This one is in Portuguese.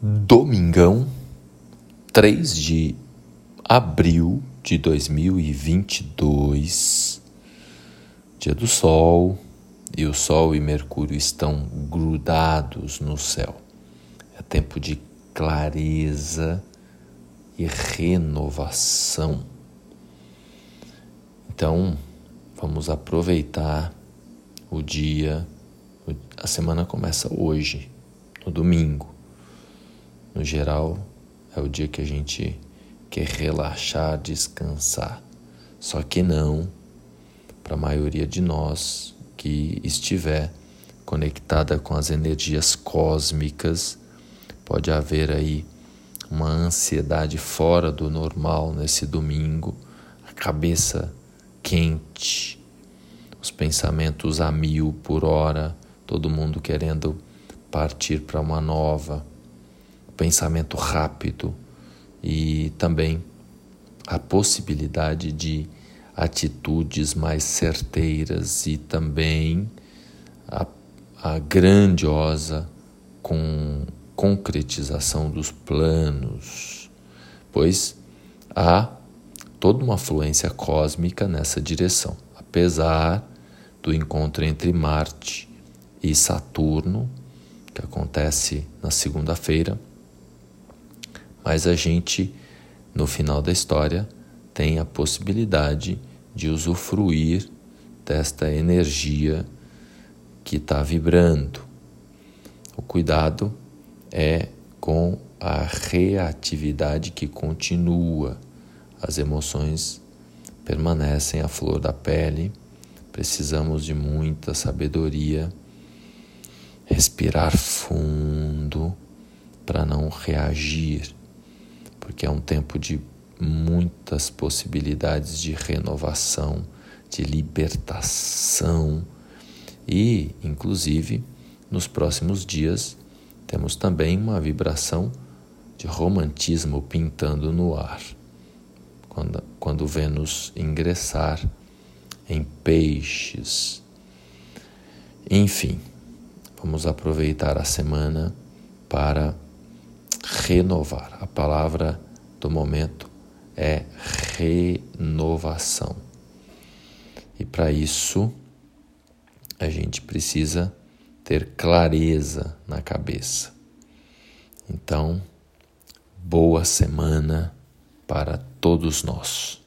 Domingão, 3 de abril de 2022, dia do Sol, e o Sol e Mercúrio estão grudados no céu. É tempo de clareza e renovação. Então, vamos aproveitar o dia. A semana começa hoje, no domingo. No geral, é o dia que a gente quer relaxar, descansar. Só que não para a maioria de nós que estiver conectada com as energias cósmicas, pode haver aí uma ansiedade fora do normal nesse domingo, a cabeça quente, os pensamentos a mil por hora, todo mundo querendo partir para uma nova pensamento rápido e também a possibilidade de atitudes mais certeiras e também a, a grandiosa com concretização dos planos, pois há toda uma fluência cósmica nessa direção, apesar do encontro entre Marte e Saturno, que acontece na segunda-feira, mas a gente, no final da história, tem a possibilidade de usufruir desta energia que está vibrando. O cuidado é com a reatividade que continua. As emoções permanecem à flor da pele, precisamos de muita sabedoria, respirar fundo para não reagir porque é um tempo de muitas possibilidades de renovação, de libertação e, inclusive, nos próximos dias temos também uma vibração de romantismo pintando no ar. Quando, quando Vênus ingressar em peixes. Enfim, vamos aproveitar a semana para renovar. A palavra do momento é renovação. E para isso, a gente precisa ter clareza na cabeça. Então, boa semana para todos nós.